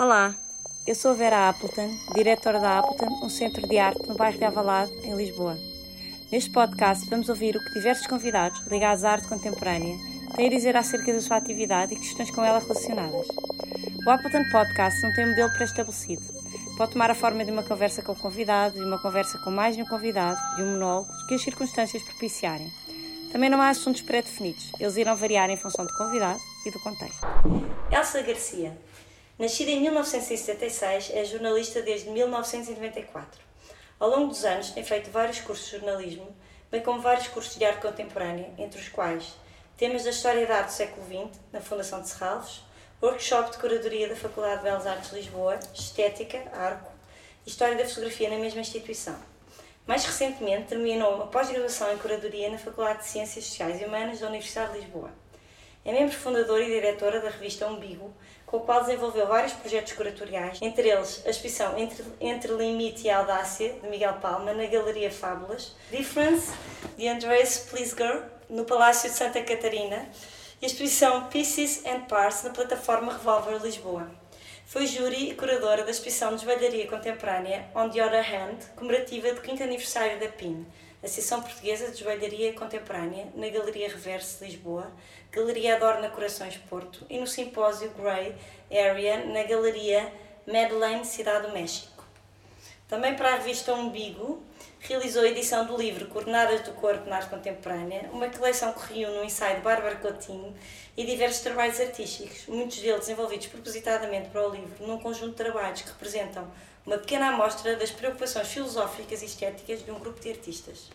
Olá, eu sou a Vera Appleton, diretora da Appleton, um centro de arte no bairro de Avalado, em Lisboa. Neste podcast vamos ouvir o que diversos convidados ligados à arte contemporânea têm a dizer acerca da sua atividade e questões com ela relacionadas. O Appleton Podcast não tem um modelo pré-estabelecido. Pode tomar a forma de uma conversa com o convidado, de uma conversa com mais de um convidado, de um monólogo, que as circunstâncias propiciarem. Também não há assuntos pré-definidos, eles irão variar em função do convidado e do contexto. Elsa Garcia Nascida em 1976, é jornalista desde 1994. Ao longo dos anos, tem feito vários cursos de jornalismo, bem como vários cursos de arte contemporânea, entre os quais temas da História da Arte do século XX, na Fundação de Serralves, workshop de curadoria da Faculdade de Belas Artes de Lisboa, Estética, Arco, e História da Fotografia na mesma instituição. Mais recentemente, terminou uma pós-graduação em curadoria na Faculdade de Ciências Sociais e Humanas da Universidade de Lisboa. É membro fundadora e diretora da revista Umbigo, com o qual desenvolveu vários projetos curatoriais, entre eles a exposição Entre, Entre Limite e Audácia, de Miguel Palma, na Galeria Fábulas, Difference, de Andreas Plisger, no Palácio de Santa Catarina, e a exposição Pieces and Parts, na plataforma Revolver Lisboa. Foi júri e curadora da exposição de joalharia contemporânea On the Other Hand, comemorativa do 5 aniversário da PIN, Associação Portuguesa de Joalharia Contemporânea, na Galeria Reverse Lisboa, Galeria Adorna Corações Porto e no Simpósio Grey Area, na Galeria Madeleine, Cidade do México. Também para a revista Umbigo, realizou a edição do livro Coordenadas do Corpo na Arte Contemporânea, uma coleção que reúne o ensaio de Bárbara Coutinho e diversos trabalhos artísticos, muitos deles desenvolvidos propositadamente para o livro, num conjunto de trabalhos que representam uma pequena amostra das preocupações filosóficas e estéticas de um grupo de artistas.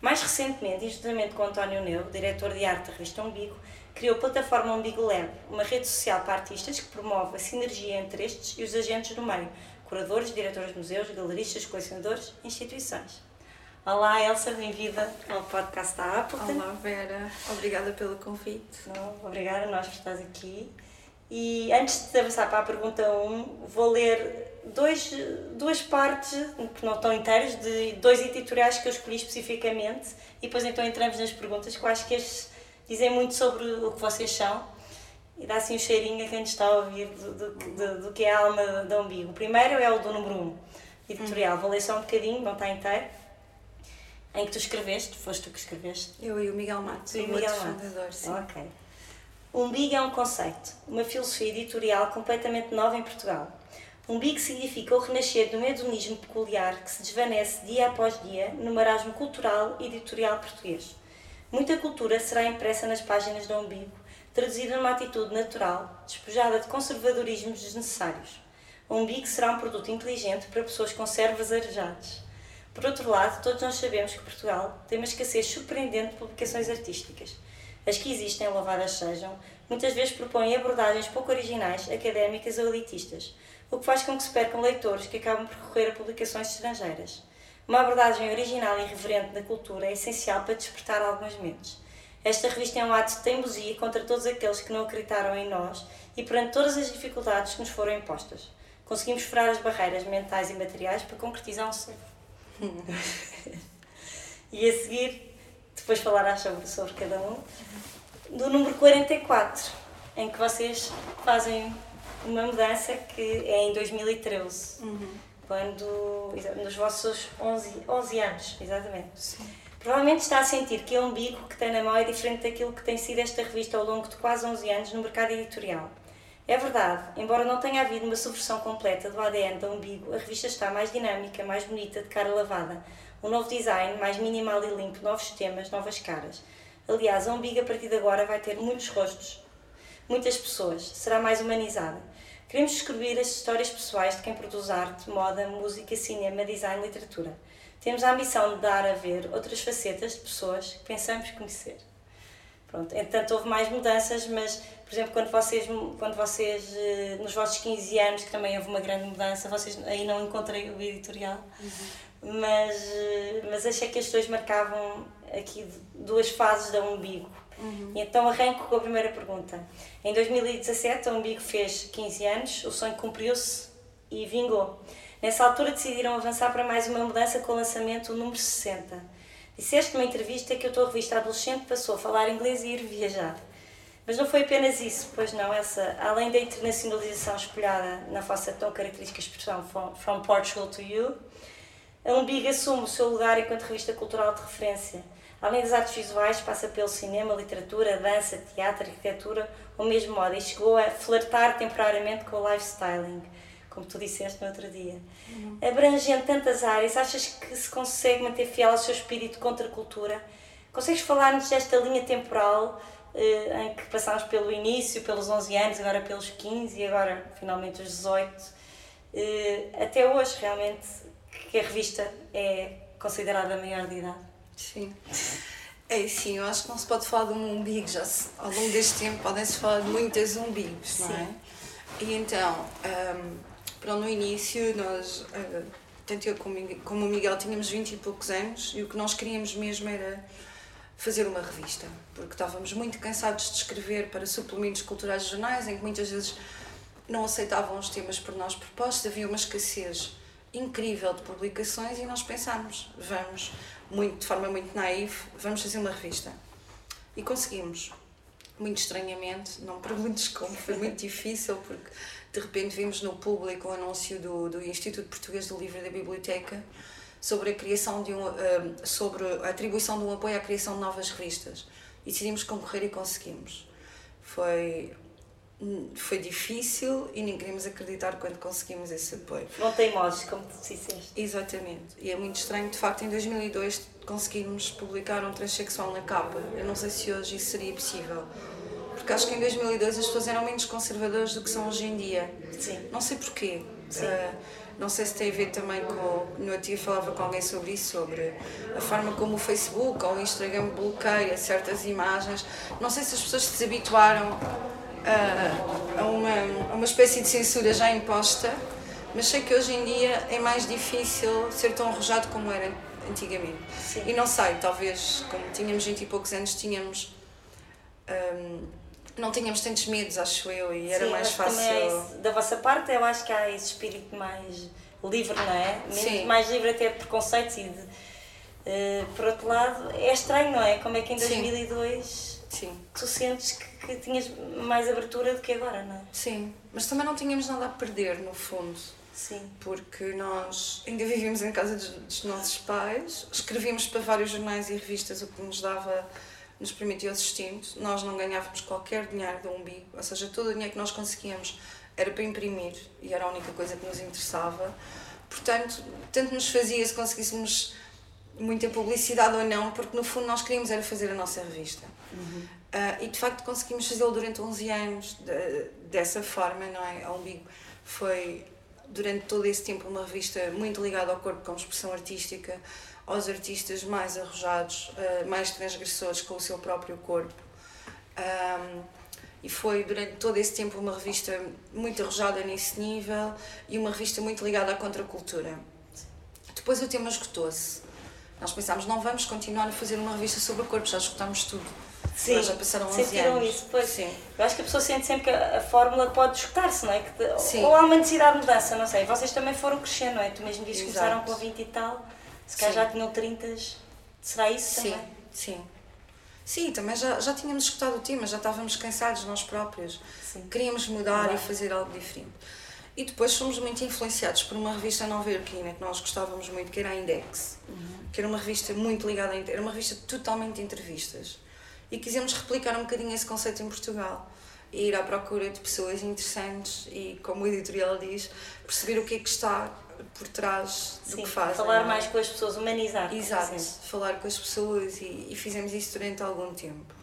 Mais recentemente, juntamente com António Neu, diretor de arte da revista Umbigo, criou a plataforma Umbigo Lab, uma rede social para artistas que promove a sinergia entre estes e os agentes do meio, curadores, diretores de museus, galeristas, colecionadores e instituições. Olá, Elsa, bem-vinda ao podcast da Apple. Olá, Vera. Obrigada pelo convite. Não, obrigada a nós por estás aqui. E antes de avançar para a pergunta 1, vou ler dois, duas partes, que não estão inteiras, de dois editoriais que eu escolhi especificamente e depois então entramos nas perguntas, que eu acho que estes dizem muito sobre o que vocês são e dá assim um cheirinho a quem está a ouvir do, do, do, do que é a alma da Umbigo. O primeiro é o do número 1, um, editorial. Vou ler só um bocadinho, não está inteiro. Em que tu escreveste, foste tu que escreveste? Eu e o Miguel Matos, o Miguel Matos. sim. Ok. Umbigo é um conceito, uma filosofia editorial completamente nova em Portugal Umbigo significa o renascer do medonismo peculiar que se desvanece dia após dia no marasmo cultural e editorial português. Muita cultura será impressa nas páginas do umbigo, traduzida numa atitude natural, despojada de conservadorismos desnecessários. O umbigo será um produto inteligente para pessoas com cérebros arejados. Por outro lado, todos nós sabemos que Portugal tem uma escassez surpreendente de publicações artísticas. As que existem, louvadas sejam, muitas vezes propõem abordagens pouco originais, académicas ou elitistas, o que faz com que se percam leitores que acabam por recorrer a publicações estrangeiras. Uma abordagem original e irreverente da cultura é essencial para despertar algumas mentes. Esta revista é um ato de teimosia contra todos aqueles que não acreditaram em nós e perante todas as dificuldades que nos foram impostas. Conseguimos furar as barreiras mentais e materiais para concretizar um sonho. e a seguir, depois falarás sobre, sobre cada um, do número 44, em que vocês fazem uma mudança que é em 2013, uhum. quando, nos vossos 11, 11 anos, exatamente. Sim. Provavelmente está a sentir que é um bico que tem na mão é diferente daquilo que tem sido esta revista ao longo de quase 11 anos no mercado editorial. É verdade, embora não tenha havido uma subversão completa do ADN da Umbigo, a revista está mais dinâmica, mais bonita, de cara lavada. Um novo design, mais minimal e limpo, novos temas, novas caras. Aliás, a Umbigo a partir de agora vai ter muitos rostos, muitas pessoas, será mais humanizada. Queremos descobrir as histórias pessoais de quem produz arte, moda, música, cinema, design e literatura. Temos a ambição de dar a ver outras facetas de pessoas que pensamos conhecer. Pronto, entretanto, houve mais mudanças, mas, por exemplo, quando vocês, quando vocês eh, nos vossos 15 anos, que também houve uma grande mudança, vocês aí não encontrei o editorial, uhum. mas, eh, mas achei que as dois marcavam aqui duas fases da umbigo Uhum. Então arranco com a primeira pergunta. Em 2017, o Umbigo fez 15 anos, o sonho cumpriu-se e vingou. Nessa altura decidiram avançar para mais uma mudança com o lançamento do número 60. Disseste numa entrevista que a tua revista adolescente passou a falar inglês e ir viajar. Mas não foi apenas isso, pois não, essa, além da internacionalização espelhada na vossa tão característica expressão from, from Portugal to You, a Umbiga assume o seu lugar enquanto revista cultural de referência. Além das artes visuais, passa pelo cinema, literatura, dança, teatro, arquitetura ou mesmo moda e chegou a flertar temporariamente com o lifestyling, como tu disseste no outro dia. Uhum. Abrangendo tantas áreas, achas que se consegue manter fiel ao seu espírito contra a cultura? Consegues falar-nos desta linha temporal eh, em que passámos pelo início, pelos 11 anos, agora pelos 15 e agora finalmente os 18, eh, até hoje realmente que a revista é considerada a maior de idade. Sim. É sim, eu acho que não se pode falar de um umbigo, já se, ao longo deste tempo podem-se falar de muitas umbigos, não é? E então, um, pronto, no início nós, uh, tanto eu como, como o Miguel, tínhamos 20 e poucos anos e o que nós queríamos mesmo era fazer uma revista, porque estávamos muito cansados de escrever para suplementos culturais de jornais, em que muitas vezes não aceitavam os temas por nós propostos, havia uma escassez incrível de publicações e nós pensámos, vamos, muito, de forma muito naiva, vamos fazer uma revista. E conseguimos. Muito estranhamente, não perguntes como, foi muito difícil, porque de repente vimos no público o anúncio do, do Instituto Português do Livro e da Biblioteca sobre a criação de um, sobre a atribuição de um apoio à criação de novas revistas e decidimos concorrer e conseguimos. Foi foi difícil e nem queríamos acreditar quando conseguimos esse apoio. Não teimosos, como tu disseste. Exatamente. E é muito estranho, de facto, em 2002 conseguimos publicar um transexual na capa. Eu não sei se hoje isso seria possível. Porque acho que em 2002 as pessoas eram menos conservadoras do que são hoje em dia. Sim. Não sei porquê. Sim. Uh, não sei se tem a ver também com. No outro dia falava com alguém sobre isso, sobre a forma como o Facebook ou o Instagram bloqueia certas imagens. Não sei se as pessoas se desabituaram a, a, uma, a uma espécie de censura já imposta, mas sei que hoje em dia é mais difícil ser tão arrojado como era antigamente. Sim. E não sei, talvez, como tínhamos 20 e poucos anos, tínhamos. Um, não tínhamos tantos medos, acho eu, e era Sim, mais fácil. É da vossa parte, eu acho que há esse espírito mais livre, não é? Sim. Mais livre até de preconceitos e de. Uh, por outro lado, é estranho, não é? Como é que em 2002 Sim. tu sentes que, que tinhas mais abertura do que agora, não é? Sim, mas também não tínhamos nada a perder, no fundo. Sim. Porque nós ainda vivíamos em casa dos, dos nossos pais, escrevíamos para vários jornais e revistas, o que nos dava nos permitiu o sustento. Nós não ganhávamos qualquer dinheiro do umbigo, ou seja, todo o dinheiro que nós conseguíamos era para imprimir e era a única coisa que nos interessava. Portanto, tanto nos fazia se conseguíssemos muita publicidade ou não, porque no fundo nós queríamos era fazer a nossa revista. Uhum. Uh, e de facto conseguimos fazê-lo durante 11 anos de, dessa forma, não é? A Umbigo foi durante todo esse tempo uma revista muito ligada ao corpo como expressão artística, aos artistas mais arrojados, uh, mais transgressores com o seu próprio corpo. Um, e foi durante todo esse tempo uma revista muito arrojada nesse nível e uma revista muito ligada à contracultura. Depois o tema esgotou-se. Nós pensámos, não vamos continuar a fazer uma revista sobre o corpo, já esgotámos tudo. Sim, já passaram 11 sentiram anos. isso, pois. Sim. Eu acho que a pessoa sente sempre que a, a fórmula pode esgotar-se, não é? Que, Sim. Ou há uma necessidade de mudança, não sei. Vocês também foram crescendo, não é? Tu mesmo disse que começaram com 20 e tal, se calhar já tinham 30. Será isso Sim. também? Sim. Sim, também já, já tínhamos escutado o tema, já estávamos cansados nós próprios. Sim. Queríamos mudar e fazer algo diferente. E depois fomos muito influenciados por uma revista nova-iorquina que nós gostávamos muito, que era a Index, uhum. que era uma revista muito ligada a... Era uma revista totalmente de entrevistas e quisemos replicar um bocadinho esse conceito em Portugal e ir à procura de pessoas interessantes e, como o editorial diz, perceber o que é que está por trás do Sim, que fazem. falar é? mais com as pessoas, humanizar. Exato, falar com as pessoas e, e fizemos isso durante algum tempo.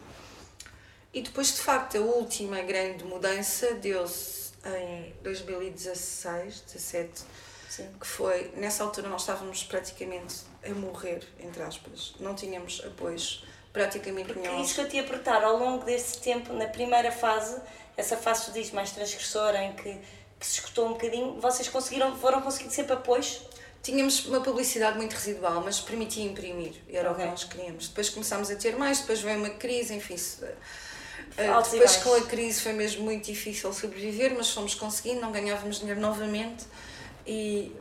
E depois, de facto, a última grande mudança deu-se em 2016, 17, Sim. que foi, nessa altura nós estávamos praticamente a morrer, entre aspas, não tínhamos apoios praticamente Porque nenhum. isso que eu te ia perguntar, ao longo desse tempo, na primeira fase, essa fase que diz mais transgressora, em que, que se escutou um bocadinho, vocês conseguiram, foram conseguindo sempre apoios? Tínhamos uma publicidade muito residual, mas permitia imprimir, era Ok. o que nós queríamos. Depois começámos a ter mais, depois veio uma crise, enfim. se- eh, Altos depois com a crise foi mesmo muito difícil sobreviver, mas fomos conseguindo, não ganhávamos dinheiro novamente e,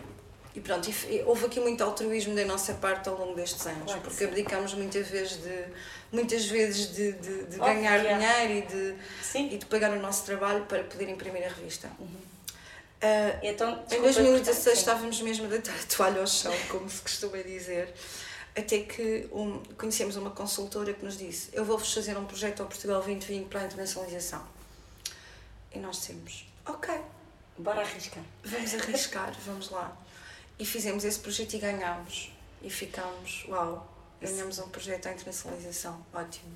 e pronto, e, houve aqui muito altruísmo da nossa parte ao longo destes anos, claro porque abdicámos muitas vezes de, muitas vezes de, de, de ganhar dinheiro e de, e de pagar o nosso trabalho para poder imprimir a revista. Uhum. Uh, então, em 2016 estávamos mesmo a deitar a toalha ao chão, como se costuma dizer, até que um, conhecemos uma consultora que nos disse: Eu vou-vos fazer um projeto ao Portugal 2020 para a internacionalização. E nós dissemos: Ok. Bora arriscar. Vamos arriscar, vamos lá. E fizemos esse projeto e ganhámos. E ficámos, uau, ganhamos um projeto à internacionalização, ótimo.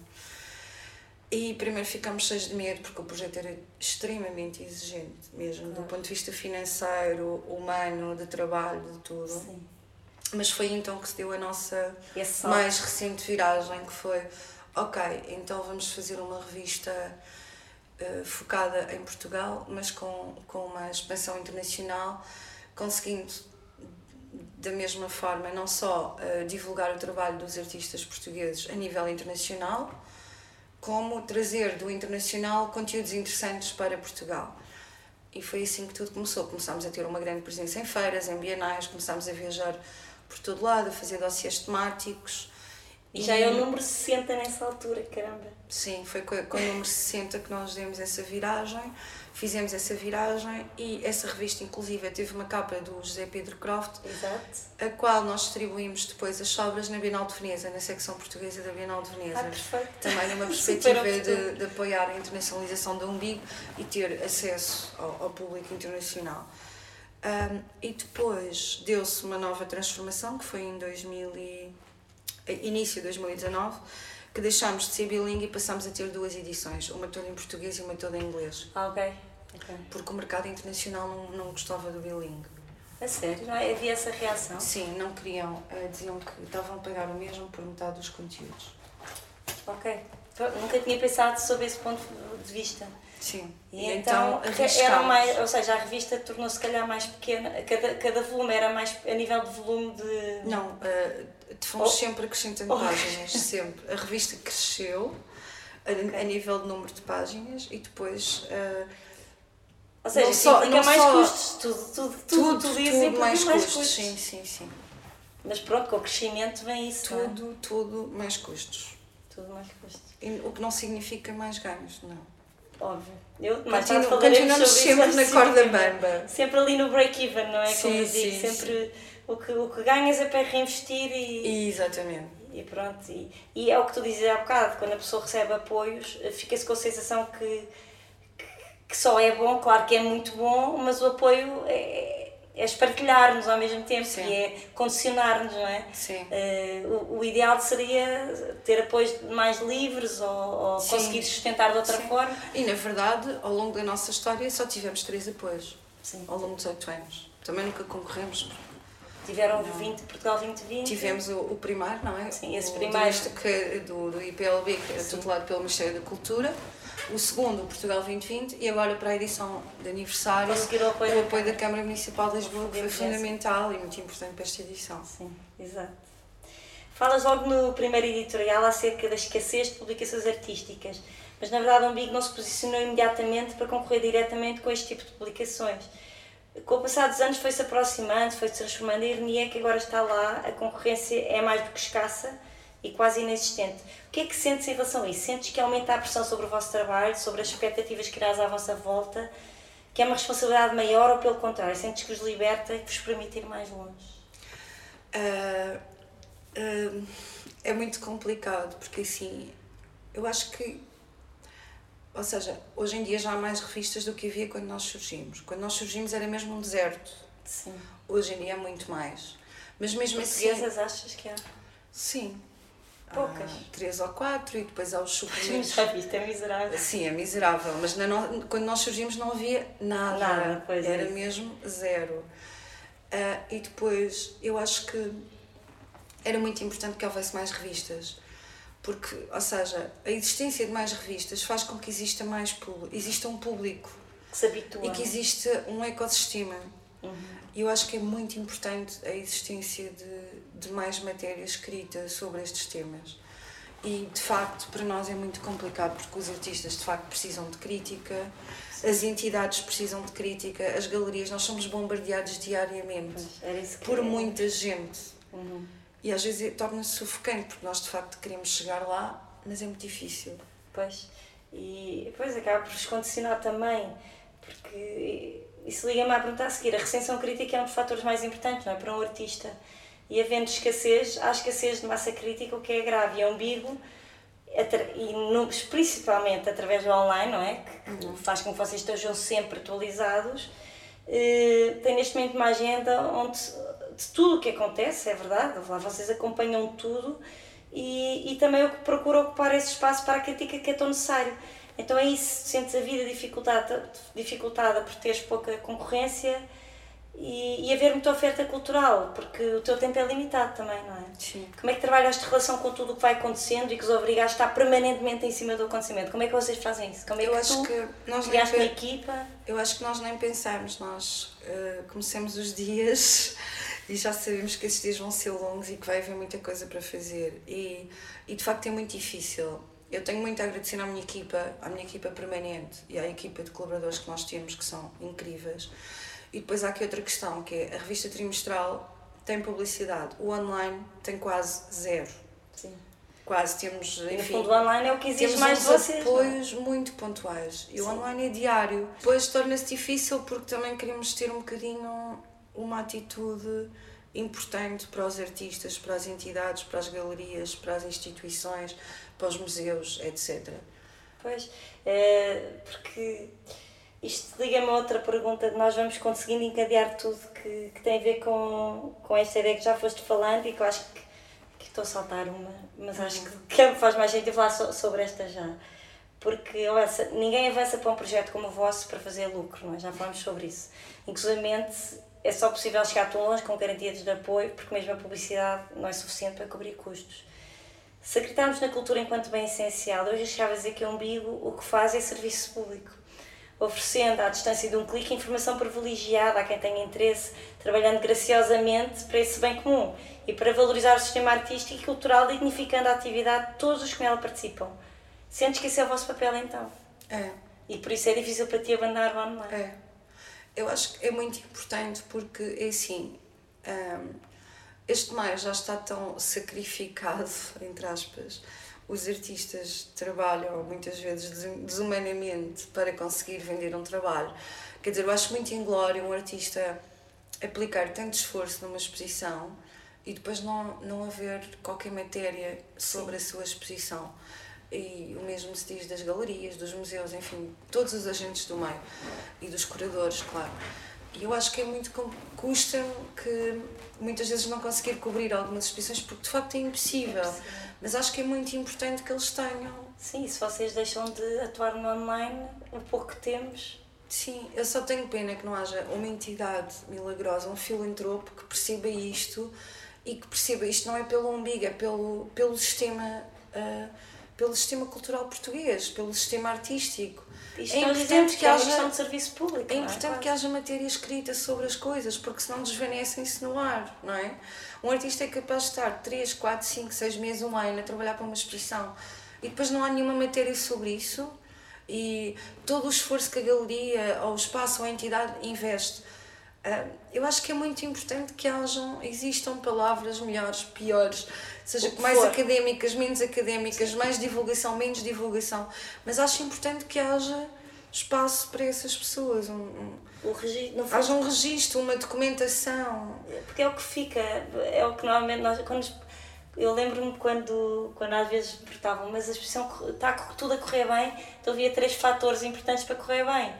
E primeiro ficámos cheios de medo, porque o projeto era extremamente exigente, mesmo, claro. do ponto de vista financeiro, humano, de trabalho, de tudo. Sim. Mas foi então que se deu a nossa mais recente viragem, que foi, ok, então vamos fazer uma revista uh, focada em Portugal, mas com, com uma expansão internacional, conseguindo da mesma forma, não só uh, divulgar o trabalho dos artistas portugueses a nível internacional, como trazer do internacional conteúdos interessantes para Portugal. E foi assim que tudo começou. Começámos a ter uma grande presença em feiras, em bienais, começámos a viajar por todo lado, a fazer dossiês temáticos. E, já é o número 60 nessa altura, caramba. Sim, foi com, com o número 60 que nós demos essa viragem fizemos essa viragem e essa revista, inclusive, teve uma capa do José Pedro Croft, Exato. a qual nós distribuímos depois as sobras na Bienal de Veneza, na secção portuguesa da Bienal de Veneza. Ah, perfeito. Também numa perspectiva de, de, apoiar a internacionalização do umbigo e ter acesso ao, ao público internacional. Um, e depois deu-se uma nova transformação, que foi em 2000 e, início de 2019, que deixámos de ser bilingue e passámos a ter duas edições, uma toda em português e uma toda em inglês. Ok. Okay. Porque o mercado internacional não, não gostava do bilingue. A sério? Não havia essa reação? Sim, não queriam. Eh, diziam que estavam a pagar o mesmo por metade dos conteúdos. Ok. Nunca tinha pensado sobre esse ponto de vista. Sim. E, e então, então era mais, ou seja, a revista tornou-se calhar mais pequena, cada, cada volume era mais a nível de volume de. Não, uh, fomos oh. sempre acrescentando oh. páginas, sempre. A revista cresceu a, okay. a, nível de número de páginas e depois. Uh, ou seja, só, implica mais só, custos, tudo, tudo, tudo, tudo, tudo tudo mais, mais custos. custos. Sim, sim, sim. Mas pronto, com o crescimento vem isso. Tudo, é? tudo mais custos. Tudo mais custos. E, o que não significa mais ganhos, não. Óbvio. Eu, mas Continu, continuamos sempre na corda bamba. Sempre ali no break-even, não é? Sim, Como eu digo, sim, sempre sim. O, que, o que ganhas é para reinvestir e. Exatamente. E pronto. E, e é o que tu dizes há bocado, quando a pessoa recebe apoios, fica-se com a sensação que, que, só é bom, claro que é muito bom, mas o apoio é, é espartilhar-nos ao mesmo tempo Sim. e é condicionar-nos, não é? Sim. Uh, o, o, ideal seria ter apoios mais livres ou, ou conseguir sustentar de outra Sim. forma. E na verdade, ao longo da nossa história, só tivemos três apoios Sim. ao longo dos oito anos. Também nunca concorremos. Tiveram não. 20, Portugal 2020? Tivemos o, o primário, não é? Sim, esse primário. Do, do, do IPLB, que era tutelado pelo Ministério da Cultura o segundo, o Portugal 2020, e agora para a edição de aniversário, o apoio, o apoio da Câmara Municipal de Lisboa, que foi fundamental e muito importante para esta edição. Sim, exato. Falas logo no primeiro editorial acerca da escassez de publicações artísticas, mas na verdade o Umbigo não se posicionou imediatamente para concorrer diretamente com este tipo de publicações. Com o passar dos anos foi-se aproximando, foi-se transformando, a ironia é que agora está lá, a concorrência é mais do que escassa, e quase inexistente. O que é que sentes em relação a isso? Sentes que aumenta a pressão sobre o vosso trabalho, sobre as expectativas criadas à vossa volta, que é uma responsabilidade maior ou pelo contrário, sentes que vos liberta e que vos permite ir mais longe? Uh, uh, é muito complicado, porque assim, eu acho que ou seja, hoje em dia já há mais revistas do que havia quando nós surgimos. Quando nós surgimos era mesmo um deserto. Sim. Hoje em dia é muito mais. Mas mesmo Portuguesas assim. achas que há? Sim. Poucas. Ah, três ou quatro e depois há os suplementos. Já viste, é miserável. Sim, é miserável, mas no... quando nós surgimos não havia nada. Nada, pois Era é mesmo zero. Uh, e depois eu acho que era muito importante que houvesse mais revistas. Porque, ou seja, a existência de mais revistas faz com que exista mais público, exista um público. Que se habitua. E que exista um ecossistema. Uhum. E eu acho que é muito importante a existência de, de mais matéria escrita sobre estes temas. E de facto, para nós é muito complicado porque os artistas de facto precisam de crítica, as entidades precisam de crítica, as galerias, nós somos bombardeados diariamente por muita gente. Uhum. E às vezes torna-se sufocante, porque nós de facto queremos chegar lá, mas é muito difícil. Pois, e depois acaba por nos condicionar também, porque isso liga-me a perguntar a seguir: a recensão crítica é um dos fatores mais importantes não é? para um artista. E havendo escassez, há escassez de massa crítica, o que é grave e é umbigo, e no, principalmente através do online, não é? Que uhum. faz com que vocês estejam sempre atualizados. Uh, tem neste momento uma agenda onde de tudo o que acontece, é verdade, lá vocês acompanham tudo e, e também procuram ocupar esse espaço para a crítica que é tão necessário. Então é isso, sentes a vida dificultada, dificultada por teres pouca concorrência e, e haver muita oferta cultural, porque o teu tempo é limitado também, não é? Sim. Como é que trabalhas de relação com tudo o que vai acontecendo e que os obriga a estar permanentemente em cima do acontecimento? Como é que vocês fazem isso? Como é eu que acho tu que nós criaste uma equipa? Eu acho que nós nem pensamos, nós uh, começamos os dias e já sabemos que esses dias vão ser longos e que vai haver muita coisa para fazer e, e de facto é muito difícil. Eu tenho muito a agradecer à minha equipa, à minha equipa permanente e à equipa de colaboradores que nós temos que são incríveis e depois há aqui outra questão, que é a revista trimestral tem publicidade, o online tem quase zero. Sim. Quase temos, enfim... E no fundo o online é o que exige mais de vocês, é? apoios não? muito pontuais. E Sim. o online é diário. Depois torna-se difícil porque também queremos ter um bocadinho uma atitude importante para os artistas, para as entidades, para as galerias, para as instituições, para os museus, etc. Pois, é, porque isto liga-me a outra pergunta nós vamos conseguindo encadear tudo que, que tem a ver com, com esta ideia que já foste falando e que eu acho que, que estou a saltar uma, mas acho que, que faz mais sentido falar so, sobre esta já. Porque ninguém avança para um projeto como o vosso para fazer lucro, não é? já falamos sobre isso. Inclusive, é só possível chegar tão longe com garantias de apoio, porque mesmo a publicidade não é suficiente para cobrir custos. Se acreditarmos na cultura enquanto bem essencial, eu já chegava a dizer que o umbigo o que faz é serviço público oferecendo à distância de um clique informação privilegiada a quem tenha interesse, trabalhando graciosamente para esse bem comum e para valorizar o sistema artístico e cultural, dignificando a atividade de todos os que nela participam. Sentes que esse é o vosso papel então? É. E por isso é difícil para ti abandonar o online? É. Eu acho que é muito importante porque é assim. Um, este meio já está tão sacrificado, entre aspas, os artistas trabalham muitas vezes desumanamente para conseguir vender um trabalho. Quer dizer, eu acho muito inglório um artista aplicar tanto esforço numa exposição e depois não, não haver qualquer matéria sobre Sim. a sua exposição. E o mesmo se diz das galerias, dos museus, enfim, todos os agentes do meio e dos curadores, claro. E eu acho que é muito. custa que muitas vezes não conseguir cobrir algumas exposições porque de facto é impossível. É Mas acho que é muito importante que eles tenham. Sim, se vocês deixam de atuar no online, o pouco que temos. Sim, eu só tenho pena que não haja uma entidade milagrosa, um filantropo que perceba isto e que perceba isto não é pelo umbigo, é pelo, pelo sistema. Uh, pelo sistema cultural português, pelo sistema artístico. Isto é importante que, haja questão de serviço público. É importante é? que haja matéria escrita sobre as coisas, porque senão desvanecem-se no ar, não é? Um artista é capaz de estar 3, 4, 5, 6 meses, um ano a trabalhar para uma exposição e depois não há nenhuma matéria sobre isso e todo o esforço que a galeria ou o espaço ou a entidade investe. Eu acho que é muito importante que hajam, existam palavras melhores, piores, seja mais for. académicas, menos académicas, mais divulgação, menos divulgação, mas acho importante que haja espaço para essas pessoas. Um, um, o registro, haja um registro, uma documentação. Porque é o que fica, é o que normalmente nós. Quando, eu lembro-me quando, quando às vezes me perguntavam, mas a exposição está tudo a correr bem, então havia três fatores importantes para correr bem.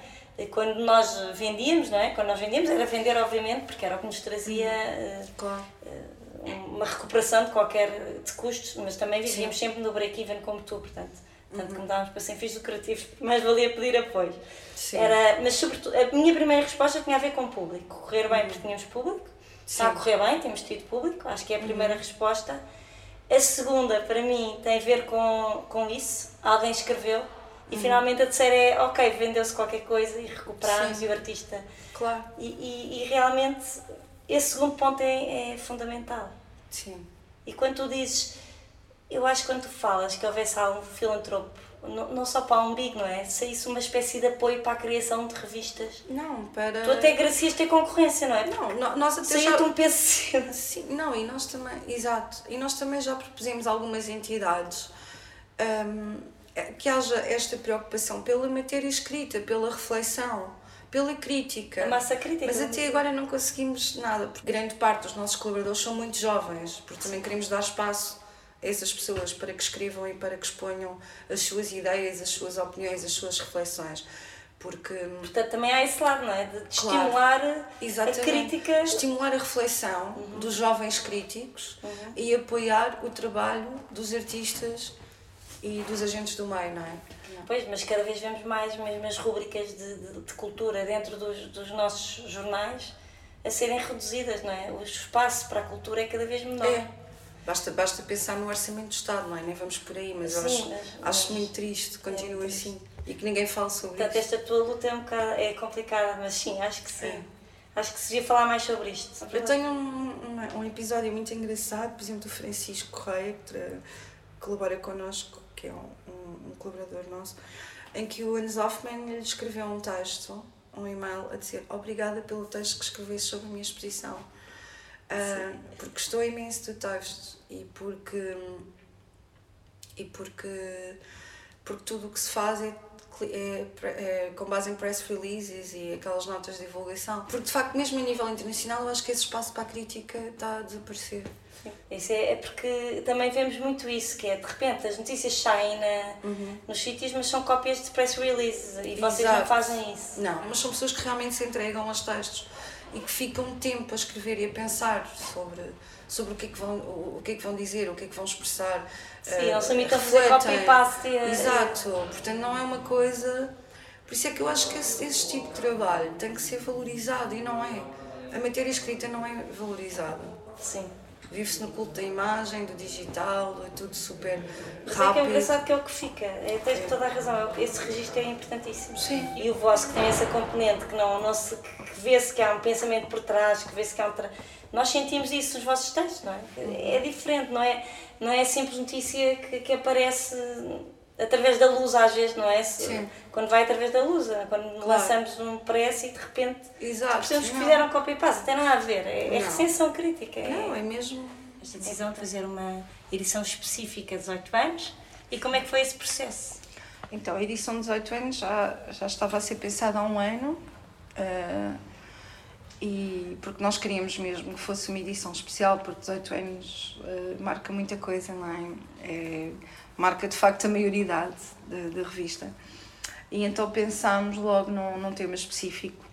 Quando nós vendíamos, não é? Quando nós vendíamos era vender, obviamente, porque era o que nos trazia. Uhum. Claro. Uh, uma recuperação de qualquer de custos, mas também vivíamos Sim. sempre no break-even como tu, portanto, tanto uhum. que dávamos para sem fins lucrativos, mais valia pedir apoio. Sim. Era, mas sobretudo, a minha primeira resposta tinha a ver com o público, correr bem porque tínhamos público, Sim. está a correr bem, temos tido público, acho que é a primeira uhum. resposta. A segunda, para mim, tem a ver com, com isso, alguém escreveu, e uhum. finalmente a terceira é, ok, vendeu-se qualquer coisa e recuperámos e o artista... Claro. E, e, e realmente esse segundo ponto é, é fundamental. Sim. E quando tu dizes, eu acho que quando tu falas que houvesse algum filantropo não, não só para o umbigo, não é? Saísse uma espécie de apoio para a criação de revistas. Não, para. Tu até gracias ter concorrência, não é? Não, nós até Saiu-te já. um peso. Sim, não, e nós também, exato, e nós também já propusemos algumas entidades hum, que haja esta preocupação pela matéria escrita, pela reflexão, pela crítica. A massa crítica. Mas até agora não conseguimos nada, porque grande parte dos nossos colaboradores são muito jovens, porque também queremos dar espaço a essas pessoas para que escrevam e para que exponham as suas ideias, as suas opiniões, as suas reflexões. Porque Portanto, também há esse lado, não é? De, Claro. estimular Exatamente. a crítica. estimular a reflexão dos jovens críticos e apoiar o trabalho dos artistas e dos agentes do meio, não é? Pois, mas cada vez vemos mais mesmo as rúbricas de, de, de cultura dentro dos, dos nossos jornais a serem reduzidas, não é? O espaço para a cultura é cada vez menor. É. Basta, basta pensar no orçamento do Estado, não é? Nem vamos por aí, mas eu Sim, acho, mas- acho mas- muito triste, continua é assim. E que ninguém fale sobre Portanto, isso. esta tua luta é um bocado é complicada, mas sim, acho que sim. É. Acho que se devia falar mais sobre isto. Eu tenho um, um, um episódio muito engraçado, por exemplo, do Francisco Correia, que colabora connosco, que é um, um, um colaborador nosso, em que o Hans Hoffman lhe escreveu um texto, um e-mail, a dizer obrigada pelo texto que escreveste sobre a minha exposição. Ah, porque gostou imenso do texto e porque e porque porque tudo o que se faz é, é, é com base em press releases e aquelas notas de divulgação. Porque de facto, mesmo a nível internacional, eu acho que esse espaço para a crítica está a desaparecer. Isso é, é porque também vemos muito isso, que é de repente as notícias saem na, nos sítios, mas são cópias de press releases e vocês não Exato. fazem isso. Não, mas são pessoas que realmente se entregam aos textos e que ficam tempo a escrever e a pensar sobre, sobre o, que é que vão, o, que é que vão dizer, o que é que vão expressar. Sim, eh, não são muito a fazer copy e paste. eh, Exato, portanto não é uma coisa. Por isso é que eu acho que esse, esse tipo de trabalho tem que ser valorizado e não é. A matéria escrita não é valorizada. Sim. Vive-se no culto da imagem, do digital, é tudo super Mas é que é rápido. engraçado que é o que fica. É, tens toda a razão. Esse registro é importantíssimo. Sim. E o vosso que tem essa componente, que não, não se, que vê-se que há um pensamento por trás, que vê-se que há um. Tra... Nós sentimos isso nos vossos textos, não é? É diferente, não é, não é simples notícia que, que aparece através da luz às vezes, não é? Se- Sim. Quando vai através da luz, quando lançamos um press e de repente Exato. percebemos que não. fizeram copy e paste, não tem nada a ver. É, é Não. recensão crítica. é- Não, é mesmo. esta decisão de fazer uma edição específica de 18 anos e como é que foi esse processo? Então, a edição de 18 anos já, já estava a ser pensada há um ano. eh, e porque nós queríamos mesmo que fosse uma edição especial, porque 18 anos eh, marca muita coisa, não é? É- marca de facto a maioridade da, revista. E então pensámos logo num, num tema específico,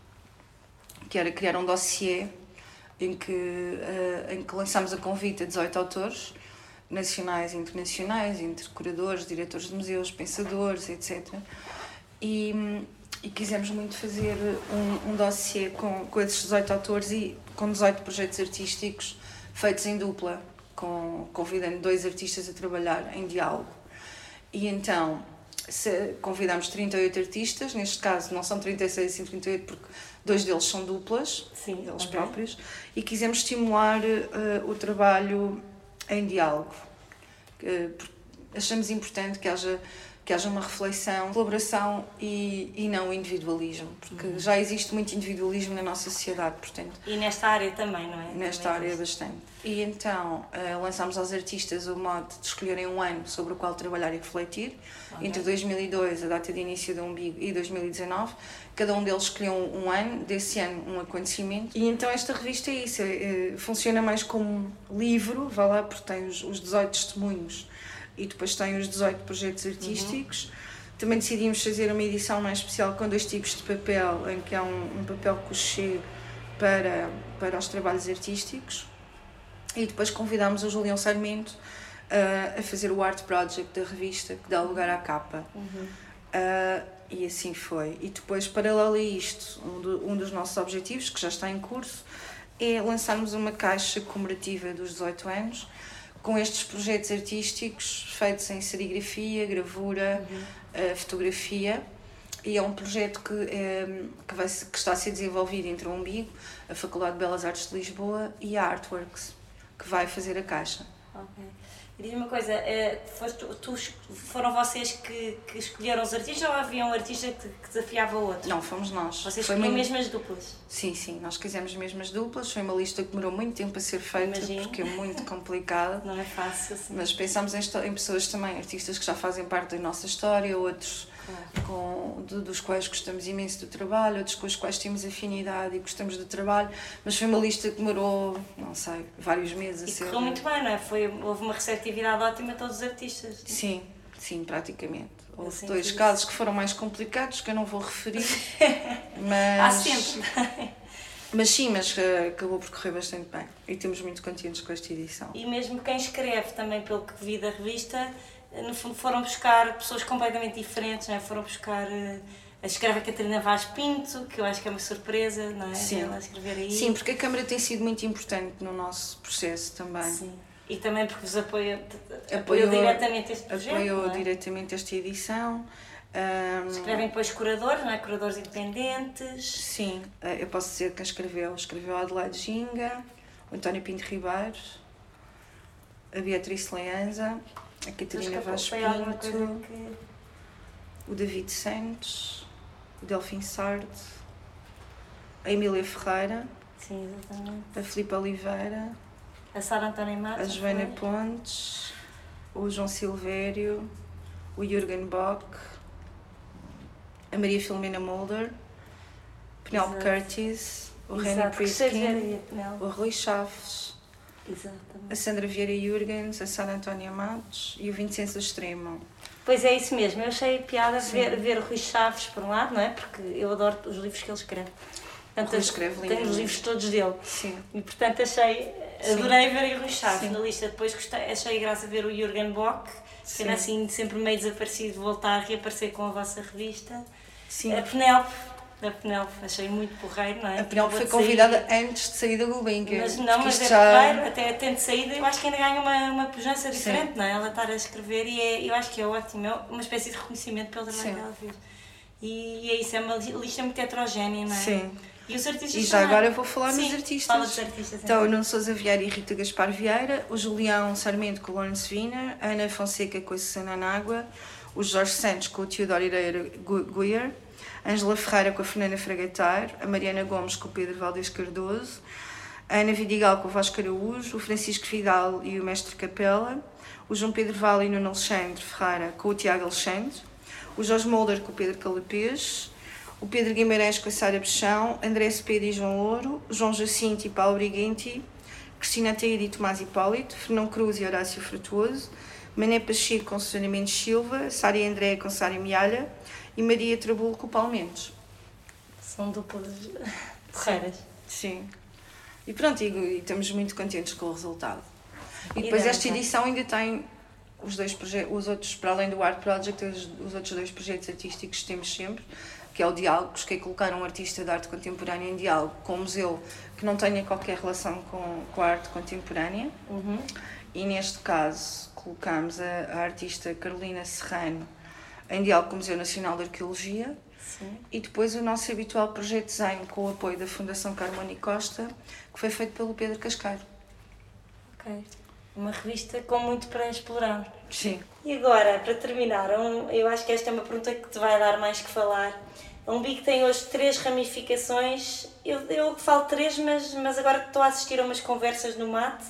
que era criar um dossiê em que, eh, em que lançámos a convite a 18 autores, nacionais e internacionais, entre curadores, diretores de museus, pensadores, etc. E, e quisemos muito fazer um, um dossiê com, com esses 18 autores e com 18 projetos artísticos feitos em dupla, com, convidando dois artistas a trabalhar em diálogo. E então se, convidámos 38 artistas, neste caso não são 36 e 38 porque dois deles são duplas, Sim, eles ok. próprios, e quisemos estimular eh, o trabalho em diálogo. Porque achamos importante que haja, que haja uma reflexão, colaboração e, e não individualismo, porque Uhum. já existe muito individualismo na nossa sociedade, portanto, E nesta área também, não é? nesta Também área existe. bastante. E então eh, lançámos aos artistas o modo de escolherem um ano sobre o qual trabalhar e refletir, Ok. entre 2002, a data de início do umbigo, e 2019. Cada um deles escolheu um, um ano, desse ano um acontecimento. E então esta revista é isso, é, é, funciona mais como um livro, vá lá, porque tem os, os 18 testemunhos e depois tem os 18 projetos artísticos. Também decidimos fazer uma edição mais especial com dois tipos de papel, em que há um, um papel couché para, para os trabalhos artísticos. E depois convidámos o Julião Sarmento ah, a fazer o art project da revista, que dá lugar à capa. Ah, e assim foi. E depois, paralelo a isto, um, do- um dos nossos objetivos, que já está em curso, é lançarmos uma caixa comemorativa dos 18 anos, com estes projetos artísticos feitos em serigrafia, gravura, ah, fotografia. E é um projeto que, eh, que, vai, que está a ser desenvolvido entre o Umbigo, a Faculdade de Belas Artes de Lisboa e a Artworks, que vai fazer a caixa. Ok. E Diz-me uma coisa, eh, foste, tu, foram vocês que, que escolheram os artistas ou havia um artista que, que desafiava o outro? Não, fomos nós. Vocês escolheram muito... mesmo as duplas? Sim, sim, nós quisemos mesmo as duplas. Foi uma lista que demorou muito tempo a ser feita Imagino. porque é muito complicada. Não é fácil, sim. Mas pensámos em, em, pessoas também, artistas que já fazem parte da nossa história, outros. Com, de, dos quais gostamos imenso do trabalho, outros com os quais temos afinidade e gostamos do trabalho. Mas foi uma lista que demorou, não sei, vários meses e a ser. Correu muito bem, não é? Foi, houve uma receptividade ótima a todos os artistas. Sim, sim, praticamente. Houve assim, dois casos que foram mais complicados que eu não vou referir. mas... Há sempre. Mas sim, mas uh, acabou por correr bastante bem e estamos muito contentes com esta edição. E mesmo quem escreve, também pelo que vi da revista, no fundo foram buscar pessoas completamente diferentes, não é? foram buscar. Escreve a Catarina Vaz Pinto, que eu acho que é uma surpresa, não é? Sim. Ela escrever aí. Sim, porque a Câmara tem sido muito importante no nosso processo também. Sim. E também porque vos apoia, apoiou, apoiou diretamente este projeto. Apoiou é? diretamente esta edição. Um, Escrevem depois curadores, não é? Curadores independentes. Sim, eh, eu posso dizer quem escreveu. Escreveu a Adelaide Ginga, o António Pinto Ribeiro, a Beatriz Leanza, a Catarina Vaz Pinto, que... o David Santos, o Delfim Sarde, a Emília Ferreira, Sim, a Filipe Oliveira, a Sara Antónia Matos, a Joana foi? Pontes, o João Silvério, o Jürgen Bock, a Maria Filomena Mulder, Penelope Curtis, o René Priskin, o Rui Chaves, Exatamente. a Sandra Vieira Jürgens, a Sara Antónia Matos e o Vincenzo Extremo. Pois é, isso mesmo. Eu achei piada ver, ver o Rui Chaves, por um lado, não é? Porque eu adoro os livros que ele escreve. Portanto, escreve tenho os livros todos dele. Sim. E portanto achei, adorei Sim. ver o Rui Chaves Sim. na lista. Depois gostei, achei graça ver o Jürgen Bock, que era assim sempre meio desaparecido, voltar a reaparecer com a vossa revista. Sim. A Penelope, a Penelope, achei muito porreiro, não é? A Penelope foi convidada antes de sair da Gulbenkian. Mas não, mas é já... porreiro, até tendo saída, eu acho que ainda ganha uma, uma pujança diferente, Sim. não é? Ela estar a escrever e é, eu acho que é ótimo, é uma espécie de reconhecimento pelo trabalho que ela fez. E é isso, é uma lista muito heterogénea, não é? Sim. E os artistas E já também. agora vou falar Sim, nos artistas. Fala dos artistas. Então, o Nuno Sousa Vieira e Rita Gaspar Vieira, o Julião Sarmento com o Lawrence Wiener, a Ana Fonseca com a Susana Nágua, o Jorge Santos com o Teodoro Ireira Guiar, Ângela Ferreira com a Fernanda Fragatar, a Mariana Gomes com o Pedro Valdez Cardoso, a Ana Vidigal com o Vasco Araújo, o Francisco Vidal e o Mestre Capela, o João Pedro Vale e o Nuno Alexandre Ferreira com o Tiago Alexandre, o Jorge Molder com o Pedro Calapês, o Pedro Guimarães com a Sara Bechão, André Cepeda e João Ouro, João Jacinto e Paulo Briguenti, Cristina Teide e Tomás Hipólito, Fernão Cruz e Horácio Frutuoso, Mané Pacheco com Susana Mendes Silva, Sária André com Sária Mialha, e Maria Trabulo com o Palmentos. São duplas porreiras. Sim. E pronto, e, e, estamos muito contentes com o resultado. E depois e esta edição ainda tem os dois projetos, os outros, para além do Art Project, os, os outros dois projetos artísticos que temos sempre, que é o Diálogos, que é colocar um artista de arte contemporânea em diálogo com um museu que não tenha qualquer relação com, com a arte contemporânea. Uhum. E neste caso colocamos a, a artista Carolina Serrano em diálogo com o Museu Nacional de Arqueologia. Sim. E depois o nosso habitual projeto de desenho com o apoio da Fundação Carmoni Costa, que foi feito pelo Pedro Cascaro. Ok. Uma revista com muito para explorar. Sim. E agora, para terminar, um, eu acho que esta é uma pergunta que te vai dar mais que falar. Um bico tem hoje três ramificações. Eu, eu falo três, mas, mas agora estou a assistir a umas conversas no mate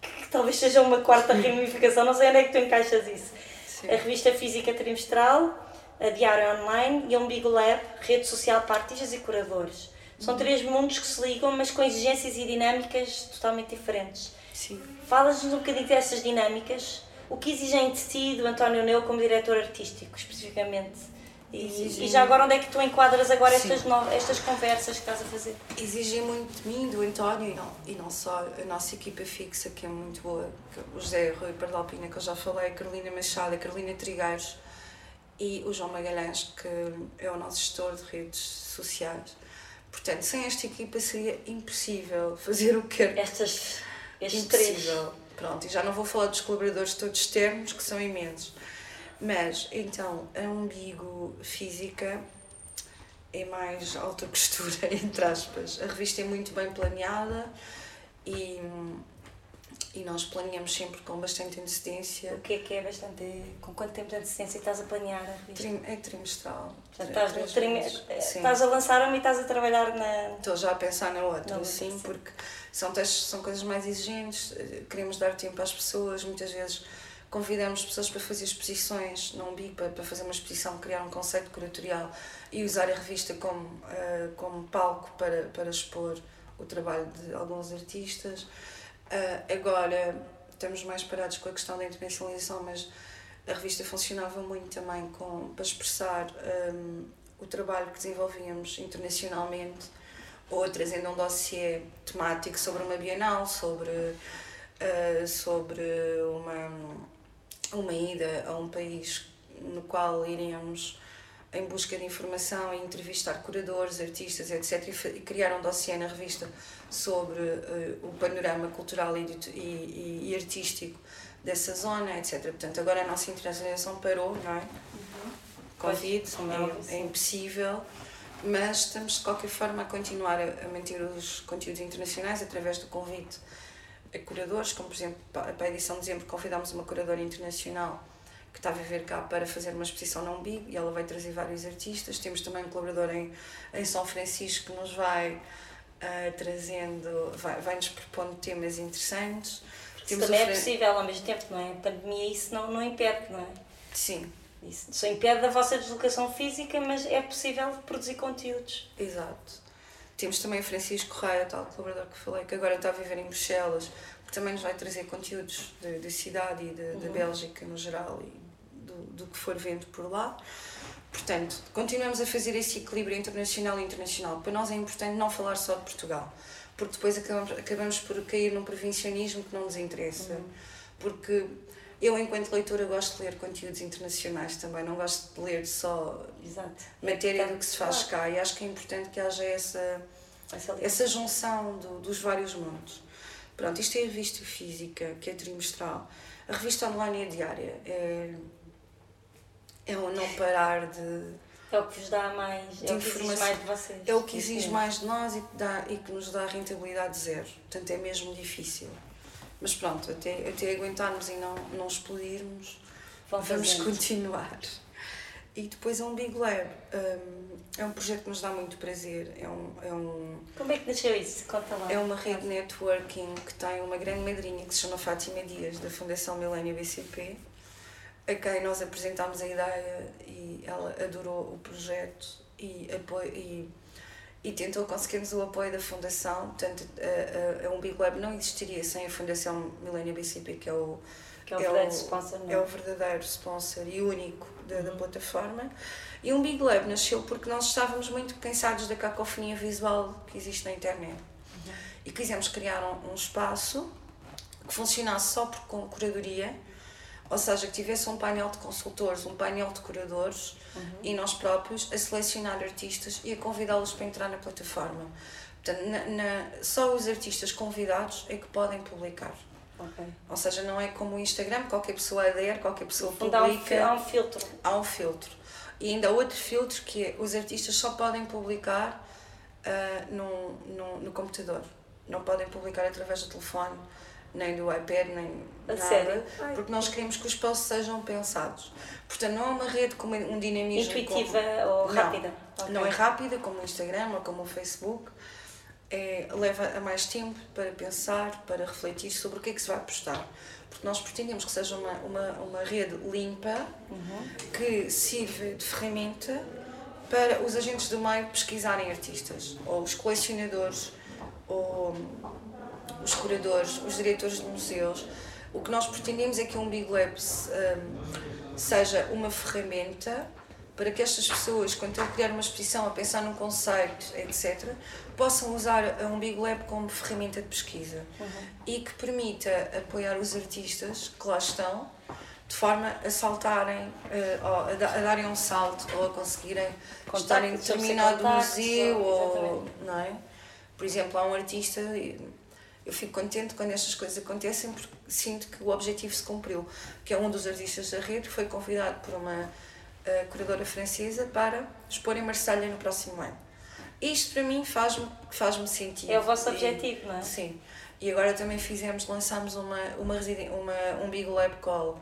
que, que talvez seja uma quarta ramificação. Não sei onde é que tu encaixas isso. Sim. a revista física trimestral, a Diário Online e a Umbigo Lab, rede social para artistas e curadores. São três mundos que se ligam, mas com exigências e dinâmicas totalmente diferentes. Sim. Falas-nos um bocadinho dessas dinâmicas. O que exigem de ti, do António Neu, como diretor artístico, especificamente? E, e, já agora onde é que tu enquadras agora estas, novas, estas conversas que estás a fazer? Exigem muito de mim, do António, e não, e não só a nossa equipa fixa, que é muito boa, o José Rui Pardalpina, que eu já falei, a Carolina Machado, a Carolina Trigairos e o João Magalhães, que é o nosso gestor de redes sociais. Portanto, sem esta equipa seria impossível fazer o que. Estas, estes impossível. três. Pronto, e já não vou falar dos colaboradores todos externos, que são imensos mas, então, a umbigo física é mais alta costura, entre aspas. A revista é muito bem planeada e, e nós planeamos sempre com bastante antecedência. O que é que é bastante. Com quanto tempo de antecedência estás a planear a revista? Trim, é trimestral. Portanto, estás, no trim, estás a lançar uma e estás a trabalhar na. Estou já a pensar na outra, na sim, sim, porque são testes, são coisas mais exigentes, eh, queremos dar tempo às pessoas, muitas vezes convidamos pessoas para fazer exposições não BIPA, para fazer uma exposição, criar um conceito curatorial e usar a revista como, uh, como palco para, para expor o trabalho de alguns artistas. Uh, agora estamos mais parados com a questão da internacionalização, mas a revista funcionava muito também com, para expressar um, o trabalho que desenvolvíamos internacionalmente, ou trazendo um dossiê temático sobre uma bienal, sobre, uh, sobre uma, uma ida a um país no qual iríamos em busca de informação e entrevistar curadores, artistas, etc. E, criar um dossiê na revista sobre uh, o panorama cultural e, e, e, artístico dessa zona, etc. Portanto, agora a nossa internacionalização parou, não é? Uhum. Covid, é, é, impossível, mas estamos de qualquer forma a continuar a manter os conteúdos internacionais através do convite a curadores, como por exemplo, para a edição de dezembro convidámos uma curadora internacional que está a viver cá para fazer uma exposição na Umbigo e ela vai trazer vários artistas. Temos também um colaborador em, em São Francisco que nos vai uh, trazendo, vai, vai nos propondo temas interessantes. Temos também é possível ao mesmo tempo, não é? A pandemia isso não, não impede, não é? Sim. Isso só impede a vossa deslocação física, mas é possível produzir conteúdos. Exato. Temos também o Francisco Correia, tal colaborador que falei, que agora está a viver em Bruxelas, que também nos vai trazer conteúdos da cidade e da uhum. Bélgica no geral e do, do que for vendo por lá. Portanto, continuamos a fazer esse equilíbrio internacional e internacional. Para nós é importante não falar só de Portugal, porque depois acabamos, acabamos por cair num provincianismo que não nos interessa. Uhum. Porque eu, enquanto leitora, gosto de ler conteúdos internacionais também, não gosto de ler só Exato. matéria do que se faz cá. E acho que é importante que haja essa, essa, essa junção do, dos vários mundos. Pronto, isto é a revista física, que é trimestral. A revista online é diária. É, é o não parar de. É o que vos dá mais. É o que exige mais de vocês. É o que exige mais de nós e que, dá, e que nos dá rentabilidade zero. Portanto, é mesmo difícil. Mas pronto, até, até aguentarmos e não, não explodirmos, vamos continuar. E depois é um Big Lab. Um, é um projeto que nos dá muito prazer. É um, é um, Como é que nasceu isso? Conta lá. É uma rede networking que tem uma grande madrinha que se chama Fátima Dias, da Fundação Milênio BCP, a quem nós apresentámos a ideia e ela adorou o projeto e, apoio, e, e tentou conseguirmos o apoio da Fundação. Portanto, a, a, a um Big Lab não existiria sem a Fundação Milênio BCP, que é o que é o, é o, sponsor, é o verdadeiro sponsor e único da, da, plataforma. E um Big Lab nasceu porque nós estávamos muito cansados da cacofonia visual que existe na internet. Uhum. E quisemos criar um, um, espaço que funcionasse só por, com curadoria, ou seja, que tivesse um painel de consultores, um painel de curadores uhum. e nós próprios a selecionar artistas e a convidá-los para entrar na plataforma. Portanto, na, na, só os artistas convidados é que podem publicar. Okay. Ou seja, não é como o Instagram, qualquer pessoa adere, qualquer pessoa publica. Há um, filtro. Há um filtro. E ainda há outro filtro que é os artistas só podem publicar uh, no, no, no computador. Não podem publicar através do telefone, nem do iPad, nem a nada. Sério? Porque nós queremos que os posts sejam pensados. Portanto, não é uma rede com um dinamismo. Intuitiva como... ou rápida? Não, okay. não é rápida como o Instagram ou como o Facebook é, leva a mais tempo para pensar, para refletir sobre o que é que se vai apostar. Porque nós pretendemos que seja uma, uma, uma rede limpa, uhum. que sirva de ferramenta para os agentes do meio pesquisarem artistas, ou os colecionadores, ou os curadores, os diretores de museus. O que nós pretendemos é que um Big Labs um, seja uma ferramenta para que estas pessoas, quando estão a criar uma exposição, a pensar num conceito, etc., possam usar um Big Lab como ferramenta de pesquisa uhum. e que permita apoiar os artistas que lá estão de forma a saltarem, uh, a, darem um salto ou a conseguirem Contato, estar em determinado museu ou, não é? Por exemplo, há um artista, eu fico contente quando estas coisas acontecem porque sinto que o objetivo se cumpriu, que é um dos artistas da rede, foi convidado por uma uh, curadora francesa para expor em Marselha no próximo ano Isto para mim faz-me faz sentido. É o vosso objetivo, não é? Sim. E agora também fizemos, lançámos uma, uma, uma, um Big Lab Call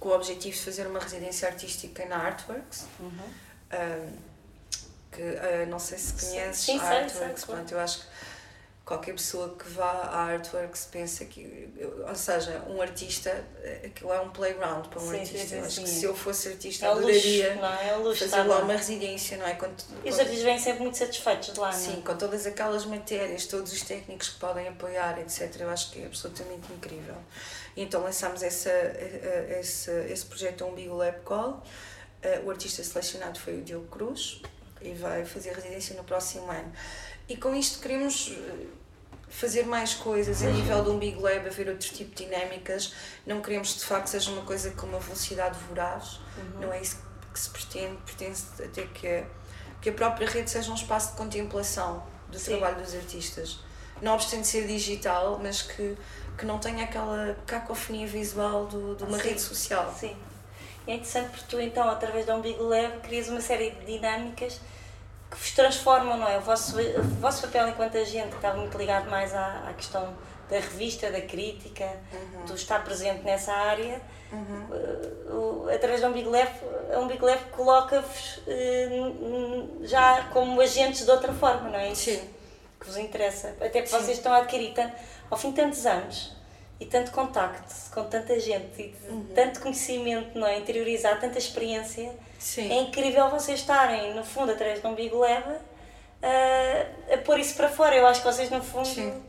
com o objetivo de fazer uma residência artística na Artworks. Uhum. Um, que uh, não sei se conheces Sim, Artworks, sei, sei, eu acho que qualquer pessoa que vá à Artworks pensa que, ou seja, um artista, aquilo é um playground para um sim, artista. Sim, sim, acho sim. que se eu fosse artista, é adoraria luxo, é? É luxo, fazer lá uma residência, não é? Com, e os artistas vêm sempre muito satisfeitos de lá, Sim, não é? com todas aquelas matérias, todos os técnicos que podem apoiar, etc. Eu acho que é absolutamente incrível. Então lançámos essa, esse, esse projeto Umbigo Lab Call. O artista selecionado foi o Diogo Cruz e vai fazer residência no próximo ano. E com isto queremos fazer mais coisas a nível de um Big Lab, haver outro tipo de dinâmicas. Não queremos de facto seja uma coisa com uma velocidade voraz, uhum. não é isso que se pretende. Pretende até que, que a própria rede seja um espaço de contemplação do Sim. trabalho dos artistas. Não obstante ser digital, mas que, que não tenha aquela cacofonia visual do, de uma Sim. rede social. Sim. É interessante porque tu, então, através de um Big Lab, crias uma série de dinâmicas que vos transformam, não é? O vosso, o vosso papel enquanto agente estava muito ligado mais à, à questão da revista, da crítica, uhum. do estar presente nessa área. Uhum. Uh, através de um Big Lab, um Big Lab coloca-vos uh, já como agentes de outra forma, não é? Isso Sim. que vos interessa. Até porque Sim. vocês estão a adquirir, tanto, ao fim de tantos anos, e tanto contacto com tanta gente, e uhum. tanto conhecimento, não é? Interiorizar, tanta experiência Sim. É incrível vocês estarem, no fundo, atrás de um Big Lab a, a pôr isso para fora. Eu acho que vocês, no fundo, Sim.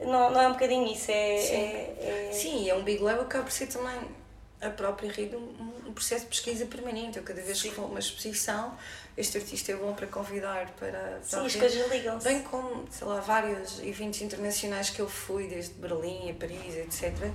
não, não é um bocadinho isso. É, Sim, é, é... Sim é um Big Lab que acaba por ser também a própria rede um, um processo de pesquisa permanente. Eu, cada vez Sim. que vou a uma exposição, este artista é bom para convidar para. para Sim, as coisas ligam-se. Bem como, sei lá, vários eventos internacionais que eu fui, desde Berlim a Paris, etc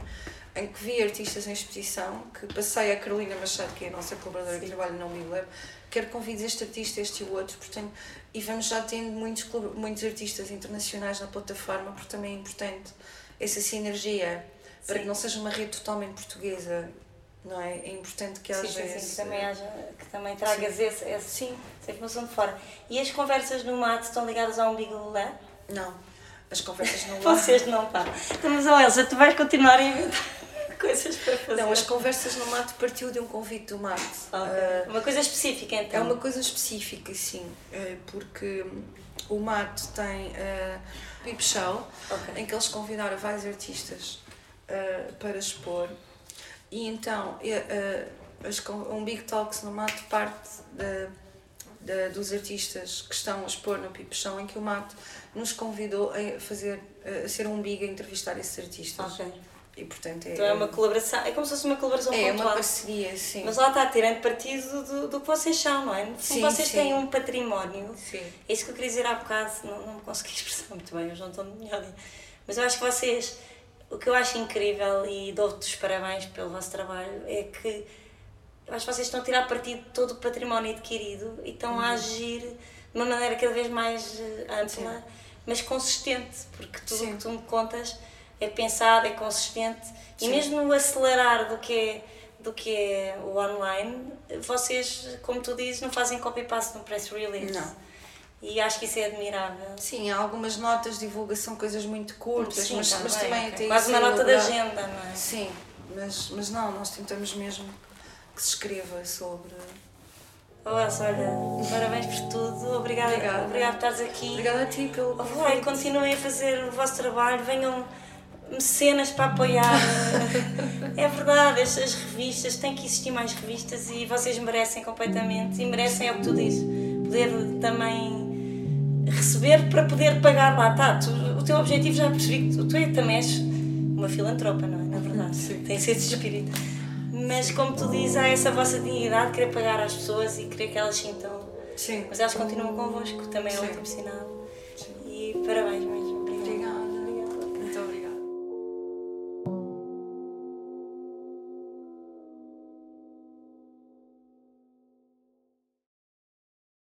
em que vi artistas em exposição, que passei a Carolina Machado, que é a nossa colaboradora que trabalha no Big Lab, quero convidar este artista, este e o outro, portanto, e vamos já tendo muitos, muitos artistas internacionais na plataforma, porque também é importante essa sinergia, para sim. que não seja uma rede totalmente portuguesa, não é? É importante que haja sim, sim, esse... que também, haja, que também tragas esse, esse, sim. essa informação de fora. E as conversas no MAT estão ligadas ao Big Lab? Não. As conversas no Vocês não, pá. Então, mas, Elsa, tu vais continuar a inventar coisas para fazer. Não, as conversas no mato partiu de um convite do mato. Okay. Uh, uma coisa específica então? É uma coisa específica, sim, uh, porque o mato tem uh, Pip Show, okay. em que eles convidaram vários artistas uh, para expor. E então, um Big Talks no mato parte de, de, dos artistas que estão a expor no Pip Show, em que o mato nos convidou a fazer a ser um big a entrevistar esses artistas. Okay. E, portanto, é, então é uma colaboração, é como se fosse uma colaboração é pontual. É uma parceria, sim. Mas lá está, tirando partido do, do que vocês são, não é? Sim, vocês sim. têm um património. Sim. É isso que eu queria dizer há bocado, não, não me consegui expressar muito bem, hoje não estou no melhor. Mas eu acho que vocês, o que eu acho incrível e dou-vos os parabéns pelo vosso trabalho, é que eu acho que vocês estão a tirar partido de todo o património adquirido e estão uhum. a agir de uma maneira cada vez mais eh, ampla, sim. mas consistente, porque tudo o que tu me contas é pensado, é consistente Sim. e mesmo no acelerar do que é do que é o online, vocês, como tu dizes, não fazem copy-paste no press release. Não. E acho que isso é admirável. Sim, há algumas notas de divulgação, coisas muito curtas, Sim, mas, também, mas também okay. tem Quase uma nota de agenda, não é? Sim, mas, mas não, nós tentamos mesmo que se escreva sobre. Oh, Elsa, olha, parabéns por tudo, obrigada, obrigada, obrigada por estares aqui. Obrigada a ti pelo convite. Oh, continuem a fazer o vosso trabalho, venham mecenas para apoiar. é verdade, as, as, revistas, tem que existir mais revistas e vocês merecem completamente e merecem, é o que tu dizes, poder também receber para poder pagar lá. Tá, tu, o teu objetivo já percebi que tu, tu é, também és uma filantropa, não é? Na verdade, Sim. tem esse espírito. Mas como tu dizes, há essa vossa dignidade de querer pagar às pessoas e querer que elas sintam. Sim. Mas elas continuam convosco, também é ótimo sinal. Sim. E parabéns,